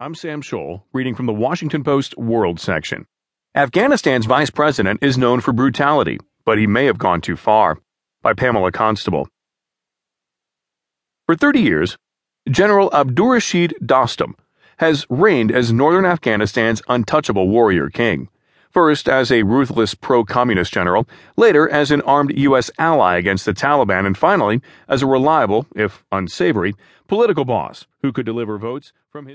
I'm Sam Scholl, reading from the Washington Post World section. Afghanistan's vice president is known for brutality, but he may have gone too far. By Pamela Constable. For 30 years, General Abdurrashid Dostum has reigned as northern Afghanistan's untouchable warrior king. First as a ruthless pro communist general, later as an armed U.S. ally against the Taliban, and finally as a reliable, if unsavory, political boss who could deliver votes from his